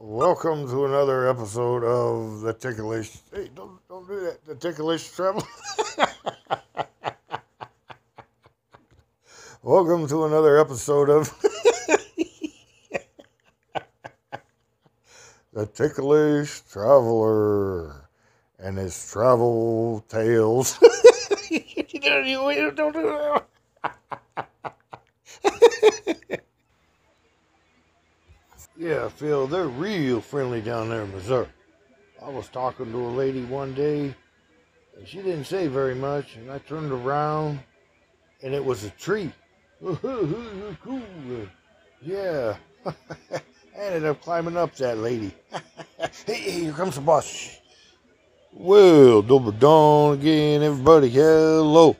Welcome to another episode of the Ticklish. Hey, don't don't do that. The Ticklish Travel. Welcome to another episode of the Ticklish Traveler and his travel tales. don't do that. Yeah, Phil, they're real friendly down there in Missouri. I was talking to a lady one day, and she didn't say very much, and I turned around, and it was a tree. cool. Yeah. I ended up climbing up that lady. hey, here comes the boss. Well, double dawn again, everybody. Hello.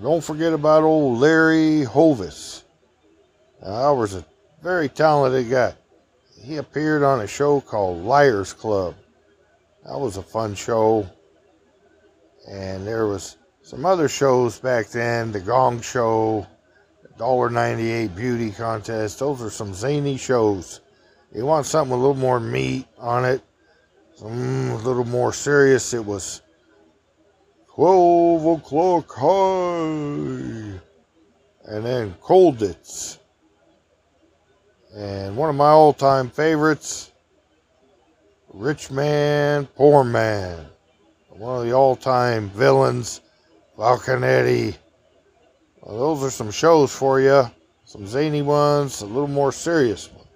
Don't forget about old Larry Hovis. I was a very talented guy. He appeared on a show called Liars Club. That was a fun show. And there was some other shows back then, the Gong Show, $1.98 Beauty Contest. Those are some zany shows. You want something with a little more meat on it, some a little more serious. It was 12 o'clock high. And then Colditz. And one of my all time favorites, Rich Man, Poor Man. One of the all time villains, Falconetti. Well, those are some shows for you. Some zany ones, a little more serious ones.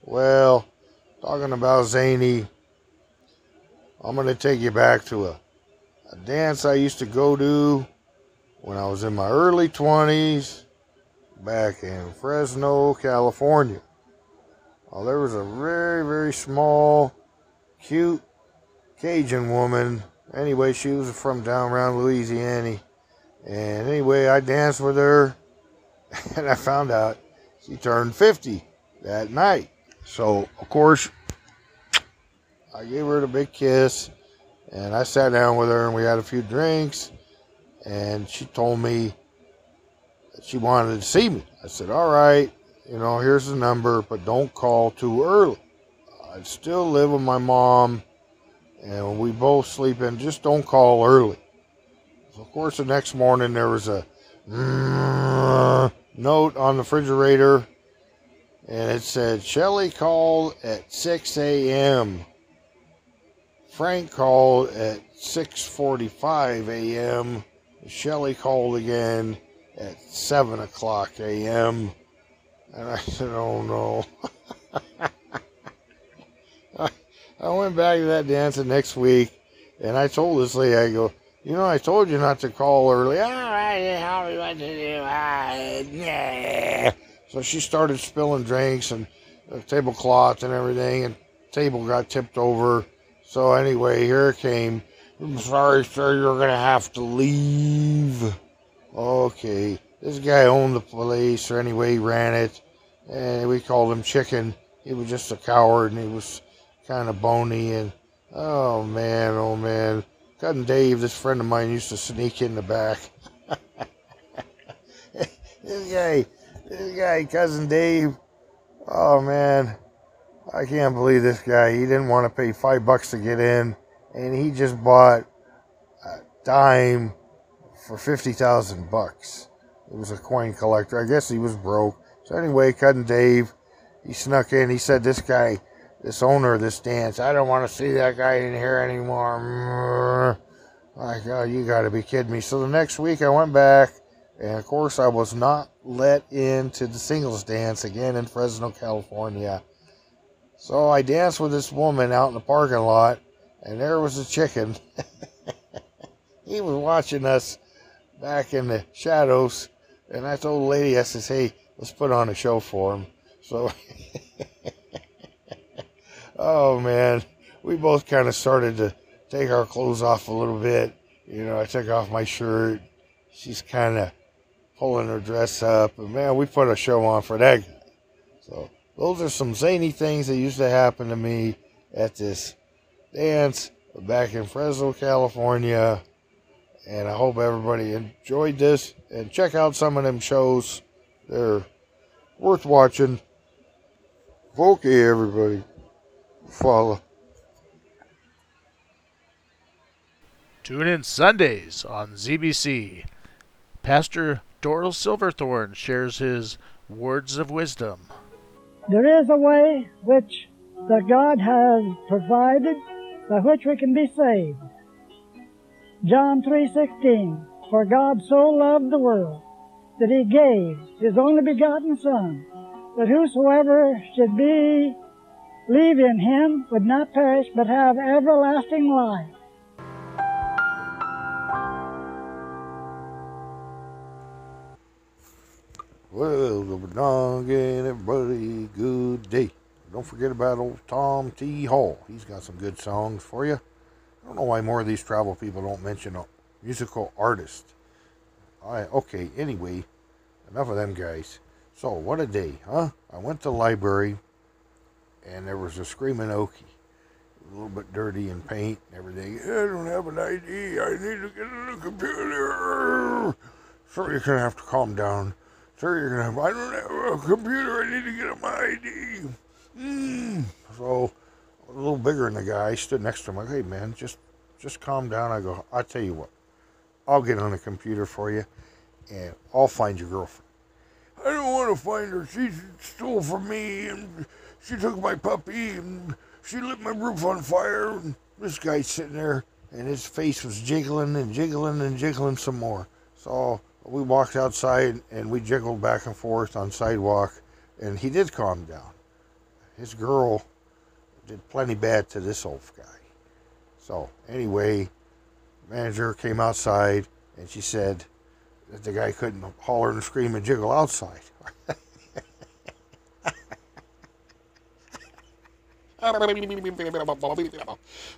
Well, talking about zany, I'm going to take you back to a, a dance I used to go to when I was in my early 20s back in Fresno, California. Well, there was a very, very small, cute Cajun woman. Anyway, she was from down around Louisiana. And anyway, I danced with her, and I found out she turned 50 that night. So, of course, I gave her the big kiss, and I sat down with her, and we had a few drinks, and she told me she wanted to see me. I said, all right, you know, here's the number, but don't call too early. I still live with my mom, and we both sleep in. Just don't call early. So, of course, the next morning there was a note on the refrigerator, and it said, Shelly called at 6 a.m. Frank called at 6:45 a.m. Shelly called again at 7 o'clock a.m. And I said, oh no. I went back to that dance the next week and I told this lady, I go, you know, I told you not to call early. All right, how me what to do. So she started spilling drinks and tablecloths and everything, and table got tipped over. So anyway, here it came. I'm sorry, sir, you're gonna have to leave. Okay, this guy owned the place, or anyway, he ran it, and we called him Chicken. He was just a coward, and he was kind of bony, and oh man, oh man. Cousin Dave, this friend of mine, used to sneak in the back. this guy, this guy, Cousin Dave, oh man, I can't believe this guy. He didn't want to pay five bucks to get in, and he just bought a dime for 50,000 bucks. It was a coin collector. I guess he was broke. So anyway, Cousin Dave, he snuck in. He said, this guy, this owner of this dance, I don't want to see that guy in here anymore. Like, oh, you got to be kidding me. So the next week I went back, and of course I was not let into the singles dance again in Fresno, California. So I danced with this woman out in the parking lot, and there was a chicken. he was watching us back in the shadows. And told the lady, I says, hey, let's put on a show for him. So, oh man, we both kind of started to take our clothes off a little bit. You know, I took off my shirt. She's kind of pulling her dress up. And man, we put a show on for that guy. So, those are some zany things that used to happen to me at this dance back in Fresno, California. And I hope everybody enjoyed this. And check out some of them shows. They're worth watching. Okay, everybody. Follow. Tune in Sundays on ZBC. Pastor Doral Silverthorne shares his words of wisdom. There is a way which that God has provided by which we can be saved. John 3:16 For God so loved the world that he gave his only begotten son that whosoever should be believe in him would not perish but have everlasting life. Well, the again, everybody, good day. Don't forget about old Tom T. Hall. He's got some good songs for you. I don't know why more of these travel people don't mention a musical artist. I, okay, anyway, enough of them guys. So, what a day, huh? I went to the library, and there was a Screaming Okie. A little bit dirty in paint and everything. I don't have an ID. I need to get on the computer. So you're to have to calm down. Sir, you're to have, I don't have a computer. I need to get my ID. Mm. So, a little bigger than the guy. I stood next to him. Like, hey, man, just just calm down. I go, I'll tell you what. I'll get on the computer for you, and I'll find your girlfriend. I don't want to find her. She stole from me, and she took my puppy, and she lit my roof on fire. And this guy's sitting there, and his face was jiggling and jiggling and jiggling some more. So we walked outside, and we jiggled back and forth on sidewalk, and he did calm down. His girl did plenty bad to this old guy. So anyway, manager came outside, and she said that the guy couldn't holler and scream and jiggle outside.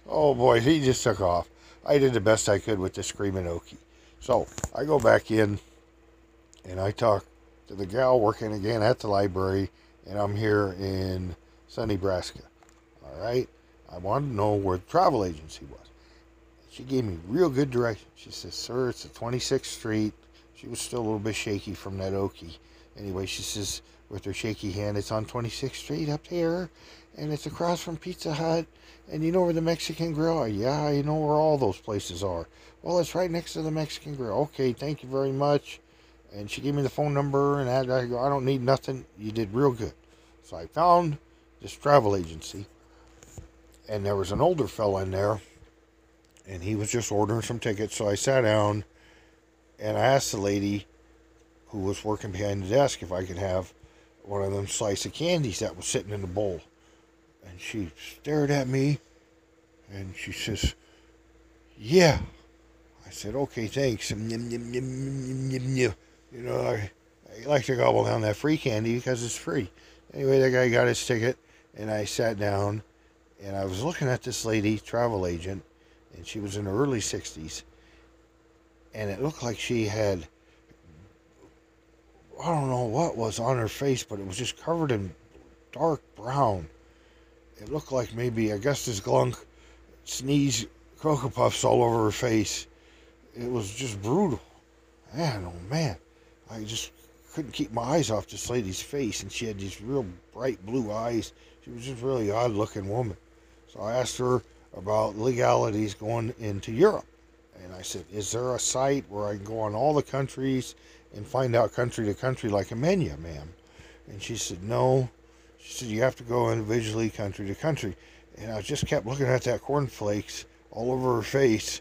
oh boy, he just took off. I did the best I could with the screaming Okie. So I go back in and I talk to the gal working again at the library, and I'm here in Sunny, Nebraska. All right. I wanted to know where the travel agency was. She gave me real good directions. She says, Sir, it's at 26th Street. She was still a little bit shaky from that Okie. Anyway, she says, with her shaky hand, it's on 26th Street up here, and it's across from Pizza Hut. And you know where the Mexican Grill? Yeah, you know where all those places are. Well, it's right next to the Mexican Grill. Okay, thank you very much. And she gave me the phone number, and I, I go, I don't need nothing. You did real good. So I found this travel agency, and there was an older fella in there, and he was just ordering some tickets. So I sat down and I asked the lady who was working behind the desk if I could have one of them slice of candies that was sitting in the bowl. And she stared at me and she says, Yeah. I said, Okay, thanks. You know, I, I like to gobble down that free candy because it's free. Anyway, that guy got his ticket and I sat down and I was looking at this lady, travel agent, and she was in her early 60s and it looked like she had I don't know what was on her face, but it was just covered in dark brown. It looked like maybe Augustus Glunk sneezed Cocoa Puffs all over her face. It was just brutal. Man, oh man. I just couldn't keep my eyes off this lady's face, and she had these real bright blue eyes. She was just a really odd looking woman. So I asked her about legalities going into Europe. And I said, Is there a site where I can go on all the countries and find out country to country like a menu, ma'am? And she said, No. She said, You have to go individually country to country. And I just kept looking at that cornflakes all over her face.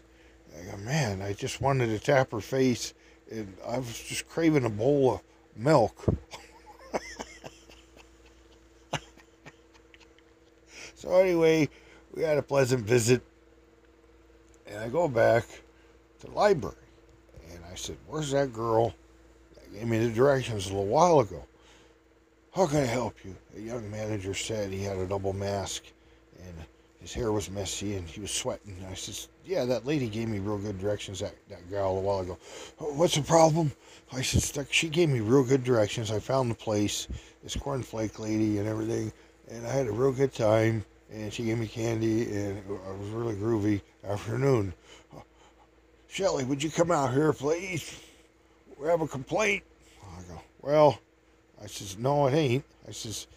I go, Man, I just wanted to tap her face. And I was just craving a bowl of milk. so, anyway, we had a pleasant visit. And I go back to the library. And I said, Where's that girl that gave me the directions a little while ago? How can I help you? The young manager said he had a double mask and his hair was messy and he was sweating. I said, Yeah, that lady gave me real good directions, that, that gal a while ago. Oh, what's the problem? I said, She gave me real good directions. I found the place, this cornflake lady and everything, and I had a real good time. And she gave me candy, and it was really groovy afternoon. Shelly, would you come out here, please? We have a complaint. I go, well, I says, no, it ain't. I says,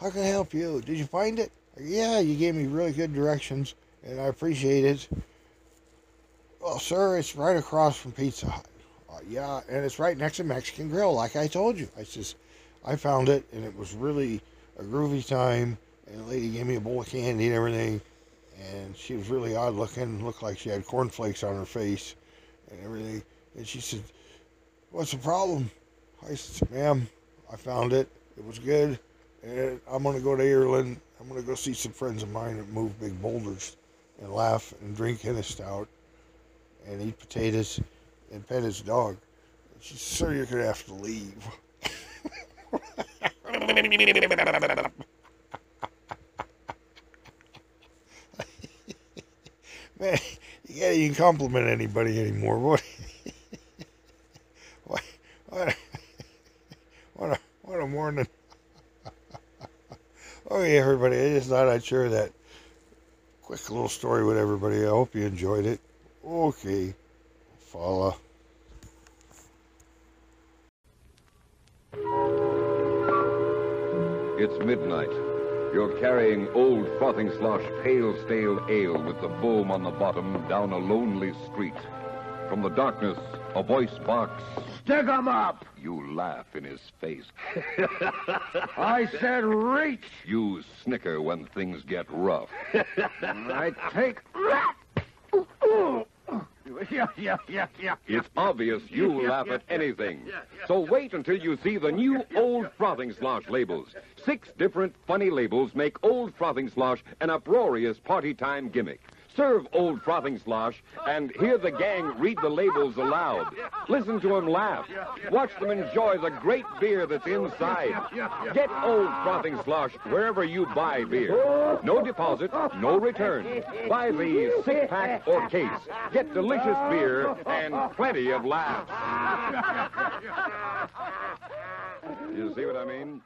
how can I help you? Did you find it? Yeah, you gave me really good directions, and I appreciate it. Well, sir, it's right across from Pizza Hut. Uh, yeah, and it's right next to Mexican Grill, like I told you. I says, I found it, and it was really a groovy time. And the lady gave me a bowl of candy and everything, and she was really odd looking. Looked like she had cornflakes on her face and everything. And she said, "What's the problem?" I said, "Ma'am, I found it. It was good, and I'm gonna go to Ireland. I'm gonna go see some friends of mine that move big boulders, and laugh and drink Guinness stout, and eat potatoes, and pet his dog." She said, "Sir, you're gonna have to leave." Man, you can't even compliment anybody anymore. What? what? What? A, what a what a morning. okay, everybody. I just thought I'd share that quick little story with everybody. I hope you enjoyed it. Okay, follow. It's midnight. You're carrying old frothing slosh pale stale ale with the foam on the bottom down a lonely street. From the darkness, a voice barks. Stick 'em up! You laugh in his face. I said reach! You snicker when things get rough. I take. Yeah, yeah, yeah, yeah. It's obvious you laugh at anything. So wait until you see the new Old Frothing Slosh labels. Six different funny labels make Old Frothing Slosh an uproarious party time gimmick. Serve Old Frothing Slosh and hear the gang read the labels aloud. Listen to them laugh. Watch them enjoy the great beer that's inside. Get Old Frothing Slosh wherever you buy beer. No deposit, no return. Buy the six pack or case. Get delicious beer and plenty of laughs. You see what I mean?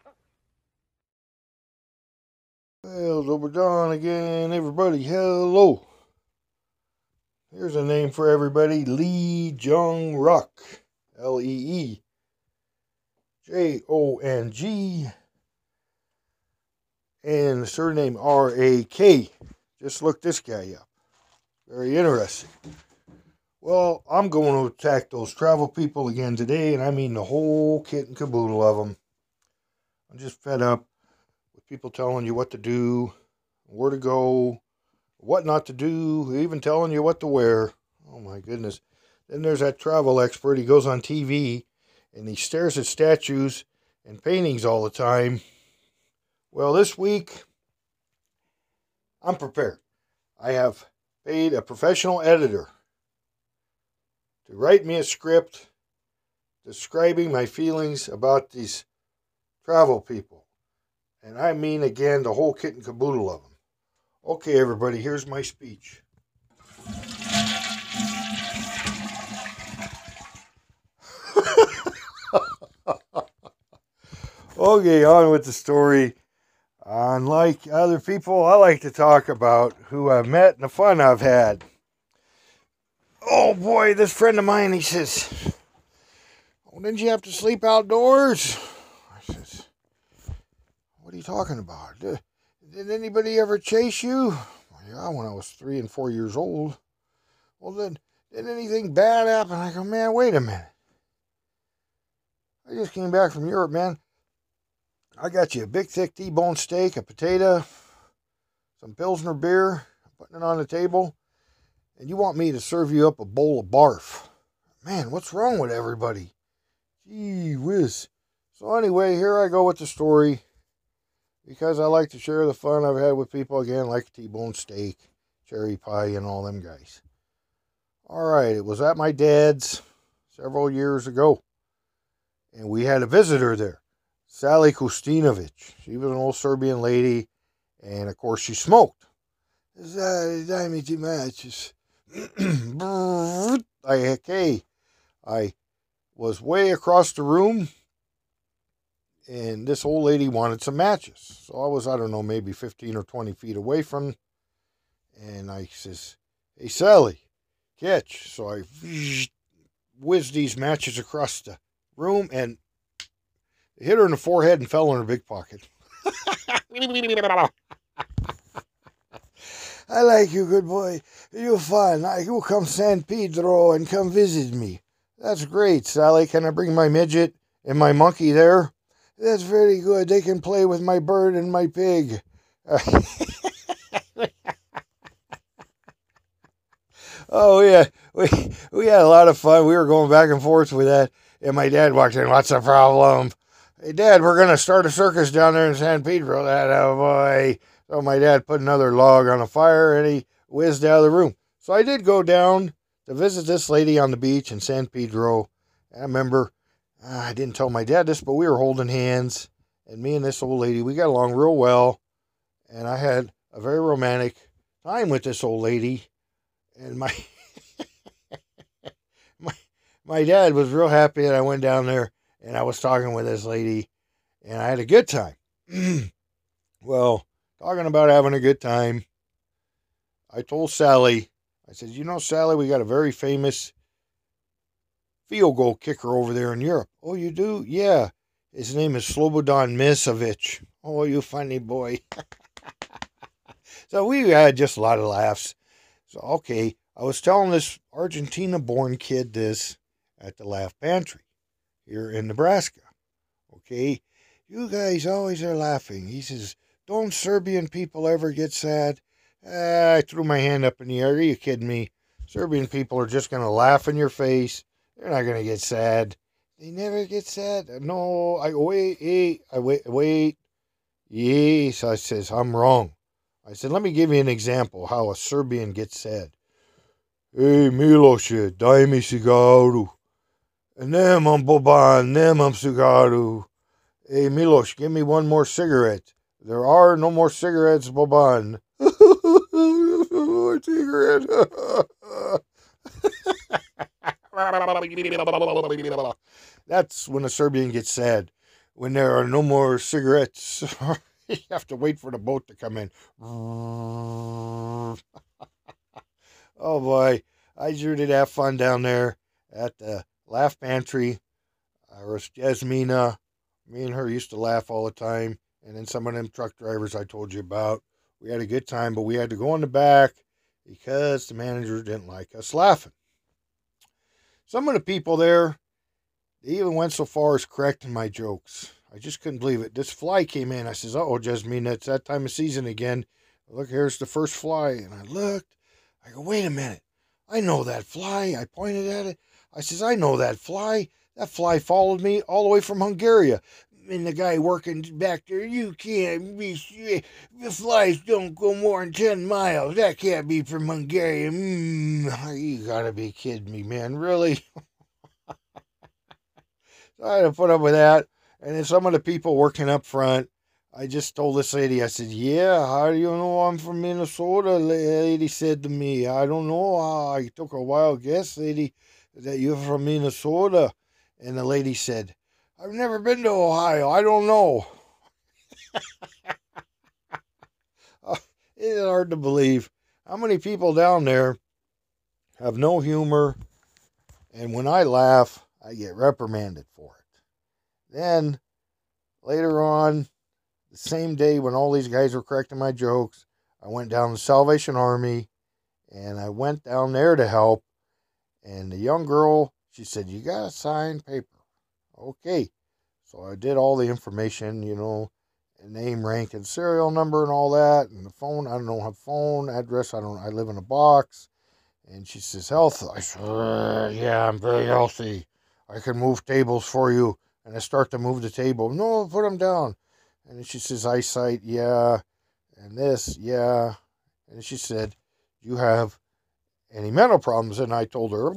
Well, over again, everybody. Hello. Here's a name for everybody Lee Jong Rak. L E E J O N G. And surname R A K. Just look this guy up. Very interesting. Well, I'm going to attack those travel people again today, and I mean the whole kit and caboodle of them. I'm just fed up with people telling you what to do, where to go, what not to do, even telling you what to wear. Oh my goodness. Then there's that travel expert. He goes on TV and he stares at statues and paintings all the time. Well, this week, I'm prepared. I have paid a professional editor to write me a script describing my feelings about these travel people. And I mean, again, the whole kit and caboodle of them. Okay, everybody, here's my speech. okay, on with the story. Unlike other people, I like to talk about who I've met and the fun I've had. Oh boy, this friend of mine, he says, Oh, didn't you have to sleep outdoors? I says, What are you talking about? Did, anybody ever chase you? Well, yeah, when I was three and four years old. Well, then, did anything bad happen? I go, Man, wait a minute. I just came back from Europe, man. I got you a big, thick T-bone steak, a potato, some Pilsner beer, putting it on the table, and you want me to serve you up a bowl of barf. Man, what's wrong with everybody? Gee whiz. So anyway, here I go with the story because I like to share the fun I've had with people again, like T-bone steak, cherry pie, and all them guys. All right, it was at my dad's several years ago, and we had a visitor there. Sally Kostinovic. She was an old Serbian lady, and of course she smoked. Daj ti matches. I okay. I was way across the room, and this old lady wanted some matches. So I was, I don't know, maybe 15 or 20 feet away from, and I says, "Hey Sally, catch!" So I whizzed these matches across the room and hit her in the forehead and fell in her big pocket. I like you, good boy. You're fun. I, you come San Pedro and come visit me. That's great, Sally. Can I bring my midget and my monkey there? That's very good. They can play with my bird and my pig. oh yeah, we we had a lot of fun. We were going back and forth with that, and my dad walked in. What's the problem? Hey, Dad, we're gonna start a circus down there in San Pedro. That oh boy. So my dad put another log on a fire, and he whizzed out of the room. So I did go down to visit this lady on the beach in San Pedro. I remember I didn't tell my dad this, but we were holding hands, and me and this old lady we got along real well, and I had a very romantic time with this old lady, and my my my dad was real happy that I went down there and I was talking with this lady, and I had a good time. well, talking about having a good time, I told Sally, I said, you know, Sally, we got a very famous field goal kicker over there in Europe. Oh, you do? Yeah. His name is Slobodan Misevic. Oh, you funny boy. so we had just a lot of laughs. So, okay, I was telling this Argentina born kid this at the Laugh Pantry here in Nebraska. Okay, you guys always are laughing. He says, Don't Serbian people ever get sad? Ah, I threw my hand up in the air. Are you kidding me? Serbian people are just going to laugh in your face. They're not to get sad. They never get sad. No, I wait, wait, I wait, wait. Yes, I says, I'm wrong. I said, let me give you an example how a Serbian gets sad. Hey, Miloše, daj mi cigaru. Nemam Boban, nemam cigaru. Hey, Milos, give me one more cigarette. There are no more cigarettes, Boban. cigarette. That's when a Serbian gets sad. When there are no more cigarettes, you have to wait for the boat to come in. oh boy, I sure did have fun down there at the Laugh Pantry. Iris Jasmina. Me and her used to laugh all the time. And then some of them truck drivers I told you about. We had a good time, but we had to go in the back because the manager didn't like us laughing. Some of the people there, they even went so far as correcting my jokes. I just couldn't believe it. This fly came in. I says, oh, Jasmine, it's that time of season again. Look, here's the first fly. And I looked. I go, wait a minute. I know that fly. I pointed at it. I says, I know that fly. That fly followed me all the way from Hungary. And the guy working back there, you can't be, the flies don't go more than 10 miles. That can't be from Hungary. Mm, you gotta be kidding me, man. Really? so I had to put up with that. And then some of the people working up front, I just told this lady, I said, Yeah, how do you know I'm from Minnesota? Lady said to me, I don't know. I took a wild guess, lady that you're from Minnesota? And the lady said, I've never been to Ohio. I don't know. uh, it's hard to believe how many people down there have no humor. And when I laugh, I get reprimanded for it. Then later on, the same day when all these guys were correcting my jokes, I went down to Salvation Army and I went down there to help and the young girl, she said, You got to sign paper. Okay. So I did all the information, you know, name, rank, and serial number and all that. And the phone, I don't have a phone address. I don't, I live in a box. And she says, Health. I said, uh, Yeah, I'm very healthy. I can move tables for you. And I start to move the table. No, put them down. And she says, Eyesight, yeah. And this, yeah. And she said, You have any mental problems. And I told her,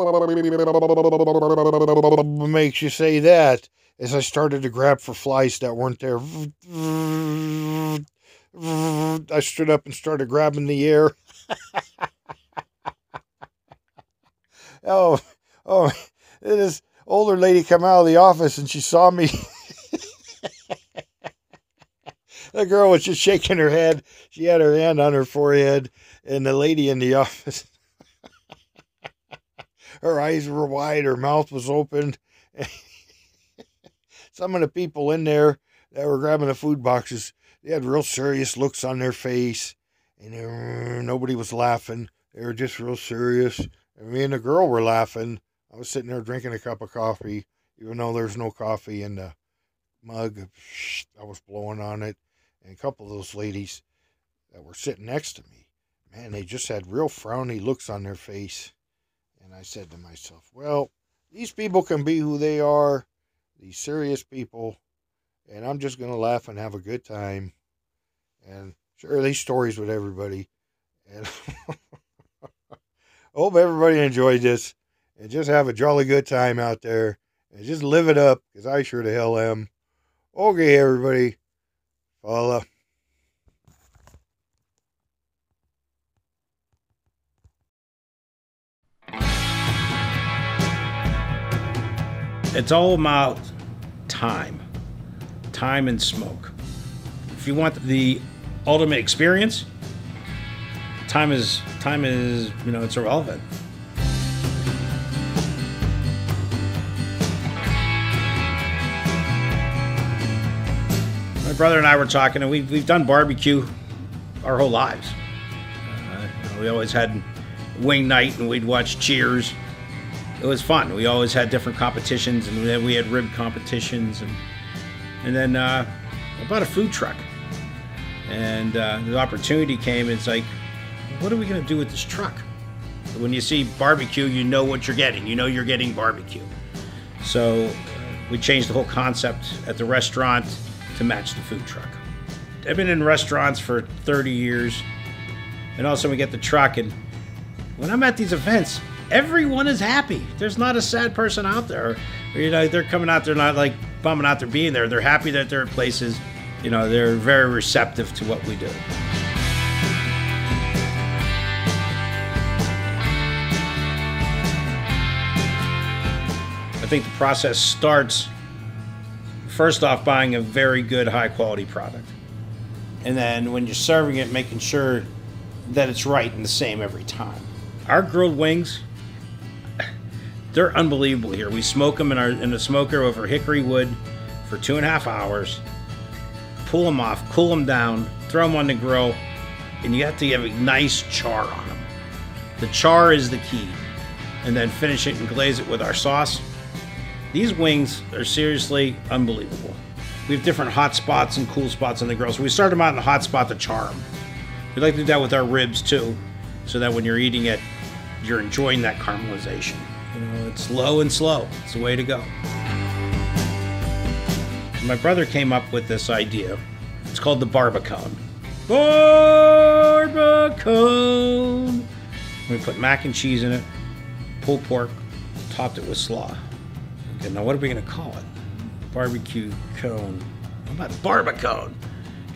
makes you say that as I started to grab for flies that weren't there. I stood up and started grabbing the air. oh, oh, this older lady come out of the office and she saw me. the girl was just shaking her head. She had her hand on her forehead, and the lady in the office her eyes were wide, her mouth was open. Some of the people in there that were grabbing the food boxes, they had real serious looks on their face, and uh, nobody was laughing. They were just real serious. And me and the girl were laughing. I was sitting there drinking a cup of coffee, even though there's no coffee in the mug. I was blowing on it. And a couple of those ladies that were sitting next to me, man, they just had real frowny looks on their face. And I said to myself, well, these people can be who they are, these serious people, and I'm just going to laugh and have a good time and share these stories with everybody. And hope everybody enjoyed this and just have a jolly good time out there and just live it up because I sure the hell am. Okay, everybody. Follow. It's all about time, time and smoke. If you want the ultimate experience, time is time is you know it's irrelevant. My brother and I were talking, and we've, we've done barbecue our whole lives. Uh, you know, we always had wing night, and we'd watch Cheers it was fun. We always had different competitions, and then we had rib competitions, and and then uh, I bought a food truck, and uh, the opportunity came. It's like, what are we gonna do with this truck? When you see barbecue, you know what you're getting. You know you're getting barbecue. So we changed the whole concept at the restaurant to match the food truck. I've been in restaurants for 30 years, and also we get the truck. And when I'm at these events, everyone is happy. There's not a sad person out there. You know, they're coming out. They're not like bumming out. They're being there. They're happy that they're at places. You know, they're very receptive to what we do. I think the process starts first off buying a very good high quality product. And then when you're serving it, making sure that it's right and the same every time. Our grilled wings, they're unbelievable here. We smoke them in our in a smoker over hickory wood for two and a half hours. Pull them off, cool them down, throw them on the grill, and you have to have a nice char on them. The char is the key, and then finish it and glaze it with our sauce. These wings are seriously unbelievable. We have different hot spots and cool spots on the grill. So we start them out in the hot spot to char them. We like to do that with our ribs too, so that when you're eating it, you're enjoying that caramelization. You know, it's low and slow. It's the way to go. My brother came up with this idea. It's called the barbacone. Barbacone. We put mac and cheese in it, pulled pork, topped it with slaw. Okay, now what are we gonna call it? Barbecue cone. How about barbacone?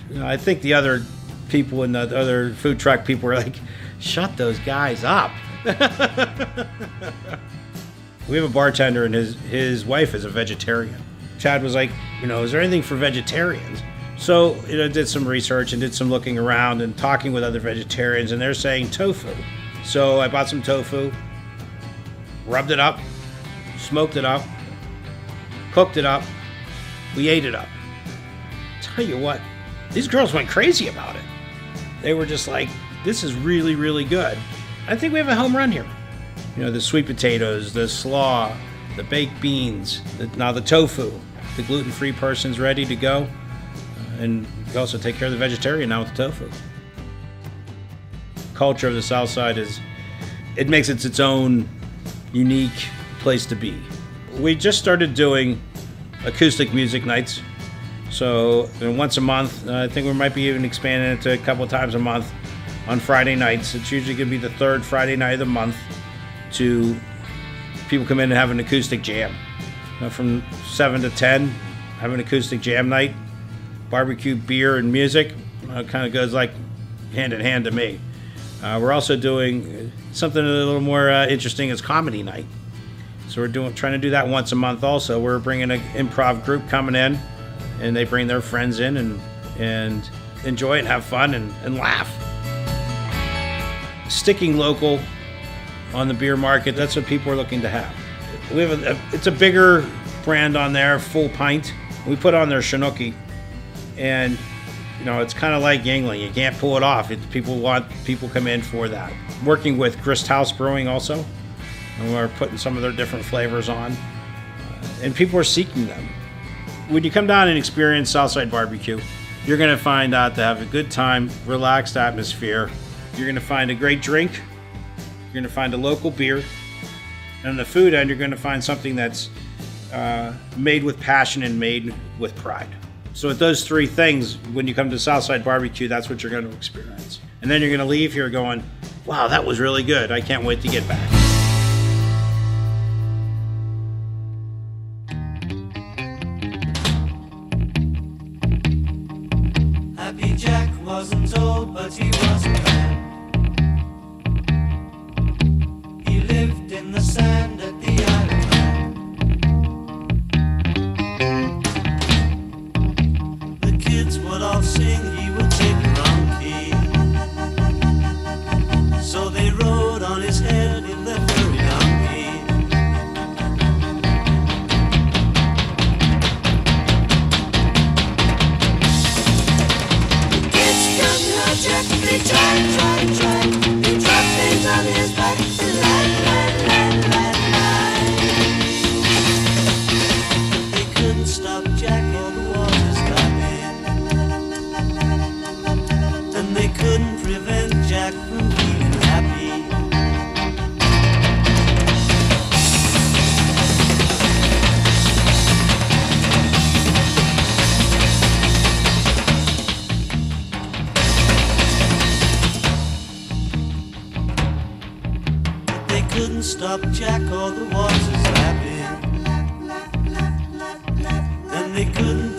You know, I think the other people in the other food truck people were like, "Shut those guys up." we have a bartender and his his wife is a vegetarian. Chad was like, you know, is there anything for vegetarians? So you know, did some research and did some looking around and talking with other vegetarians, and they're saying tofu. So I bought some tofu, rubbed it up, smoked it up, cooked it up, we ate it up. Tell you what, these girls went crazy about it. They were just like, this is really, really good. I think we have a home run here. You know, the sweet potatoes, the slaw, the baked beans, the, now the tofu. The gluten free person's ready to go. Uh, and you also take care of the vegetarian now with the tofu. Culture of the South Side is, it makes it its own unique place to be. We just started doing acoustic music nights. So once a month, uh, I think we might be even expanding it to a couple times a month on Friday nights. It's usually going to be the third Friday night of the month to people come in and have an acoustic jam. From 7 to 10, have an acoustic jam night. Barbecue, beer, and music uh, kind of goes like hand in hand to me. Uh, we're also doing something a little more uh, interesting as comedy night. So we're doing trying to do that once a month. Also, we're bringing an improv group coming in, and they bring their friends in and and enjoy and have fun and, and laugh. Sticking local on the beer market, that's what people are looking to have. We have a, a it's a bigger brand on there, full pint. We put on their Chinook, and you know, it's kind of like Yuengling. You can't pull it off. It, people want people come in for that. Working with Grist House Brewing also, and we're putting some of their different flavors on, uh, and people are seeking them. When you come down and experience Southside Barbecue, you're going to find out to have a good time, relaxed atmosphere. You're going to find a great drink. You're going to find a local beer, and on the food end, you're going to find something that's uh, made with passion and made with pride. So with those three things, when you come to Southside Barbecue, that's what you're going to experience. And then you're going to leave here going, wow, that was really good. I can't wait to get back. Couldn't